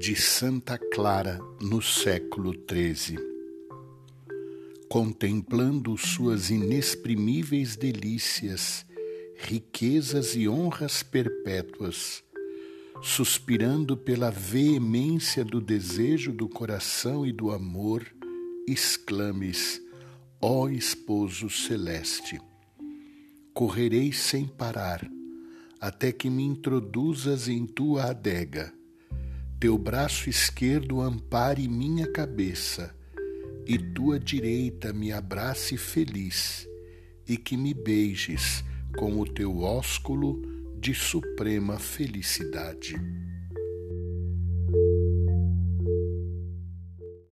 de Santa Clara no século XIII. Contemplando suas inexprimíveis delícias, riquezas e honras perpétuas, suspirando pela veemência do desejo do coração e do amor, exclames: Ó esposo celeste, correrei sem parar até que me introduzas em tua adega. Teu braço esquerdo ampare minha cabeça, e tua direita me abrace feliz, e que me beijes com o teu ósculo de suprema felicidade.